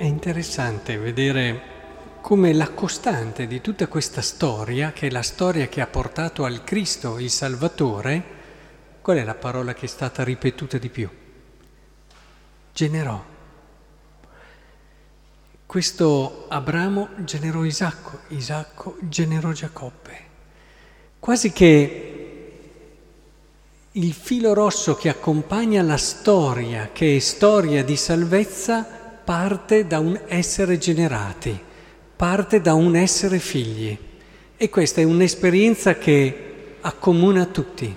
È interessante vedere come la costante di tutta questa storia, che è la storia che ha portato al Cristo, il Salvatore, qual è la parola che è stata ripetuta di più? Generò. Questo Abramo generò Isacco, Isacco generò Giacobbe. Quasi che il filo rosso che accompagna la storia, che è storia di salvezza, parte da un essere generati, parte da un essere figli. E questa è un'esperienza che accomuna tutti.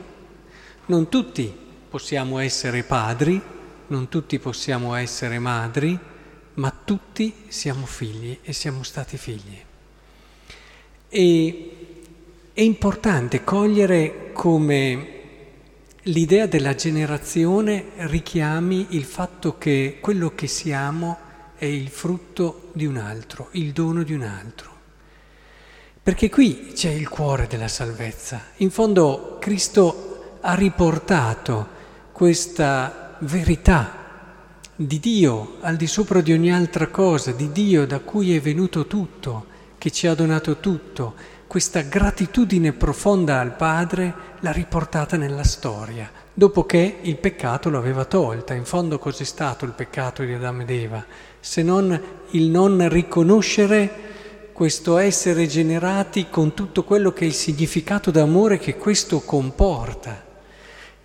Non tutti possiamo essere padri, non tutti possiamo essere madri, ma tutti siamo figli e siamo stati figli. E è importante cogliere come l'idea della generazione richiami il fatto che quello che siamo è il frutto di un altro, il dono di un altro. Perché qui c'è il cuore della salvezza. In fondo Cristo ha riportato questa verità di Dio al di sopra di ogni altra cosa, di Dio da cui è venuto tutto, che ci ha donato tutto, questa gratitudine profonda al Padre l'ha riportata nella storia, dopo che il peccato lo aveva tolta. In fondo cos'è stato il peccato di Adamo ed Eva? Se non il non riconoscere questo essere generati con tutto quello che è il significato d'amore che questo comporta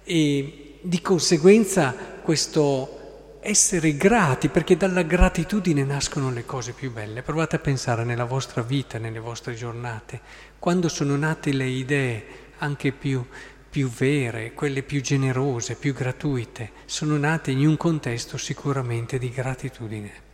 e di conseguenza questo essere grati, perché dalla gratitudine nascono le cose più belle. Provate a pensare nella vostra vita, nelle vostre giornate, quando sono nate le idee anche più, più vere, quelle più generose, più gratuite, sono nate in un contesto sicuramente di gratitudine.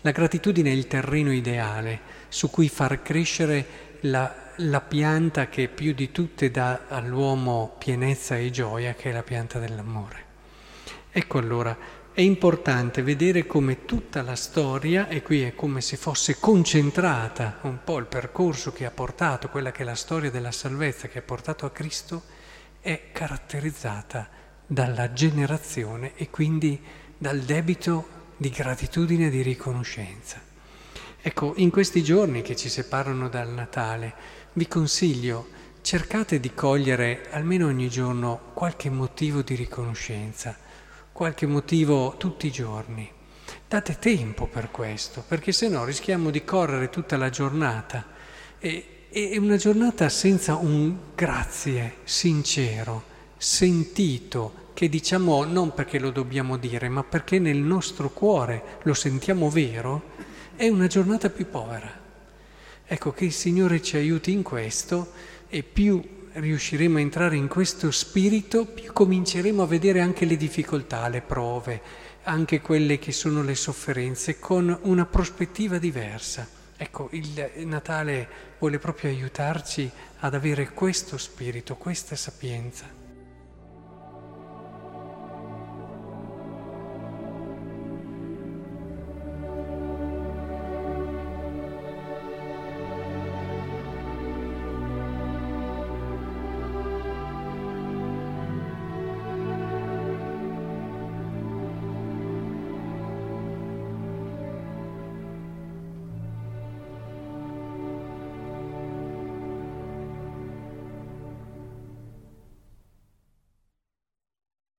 La gratitudine è il terreno ideale su cui far crescere la, la pianta che più di tutte dà all'uomo pienezza e gioia, che è la pianta dell'amore. Ecco allora, è importante vedere come tutta la storia, e qui è come se fosse concentrata un po' il percorso che ha portato, quella che è la storia della salvezza che ha portato a Cristo, è caratterizzata dalla generazione e quindi dal debito di gratitudine e di riconoscenza. Ecco, in questi giorni che ci separano dal Natale, vi consiglio, cercate di cogliere almeno ogni giorno qualche motivo di riconoscenza qualche motivo tutti i giorni. Date tempo per questo, perché se no rischiamo di correre tutta la giornata e, e una giornata senza un grazie sincero, sentito, che diciamo non perché lo dobbiamo dire, ma perché nel nostro cuore lo sentiamo vero, è una giornata più povera. Ecco che il Signore ci aiuti in questo e più riusciremo a entrare in questo spirito, più cominceremo a vedere anche le difficoltà, le prove, anche quelle che sono le sofferenze, con una prospettiva diversa. Ecco, il Natale vuole proprio aiutarci ad avere questo spirito, questa sapienza.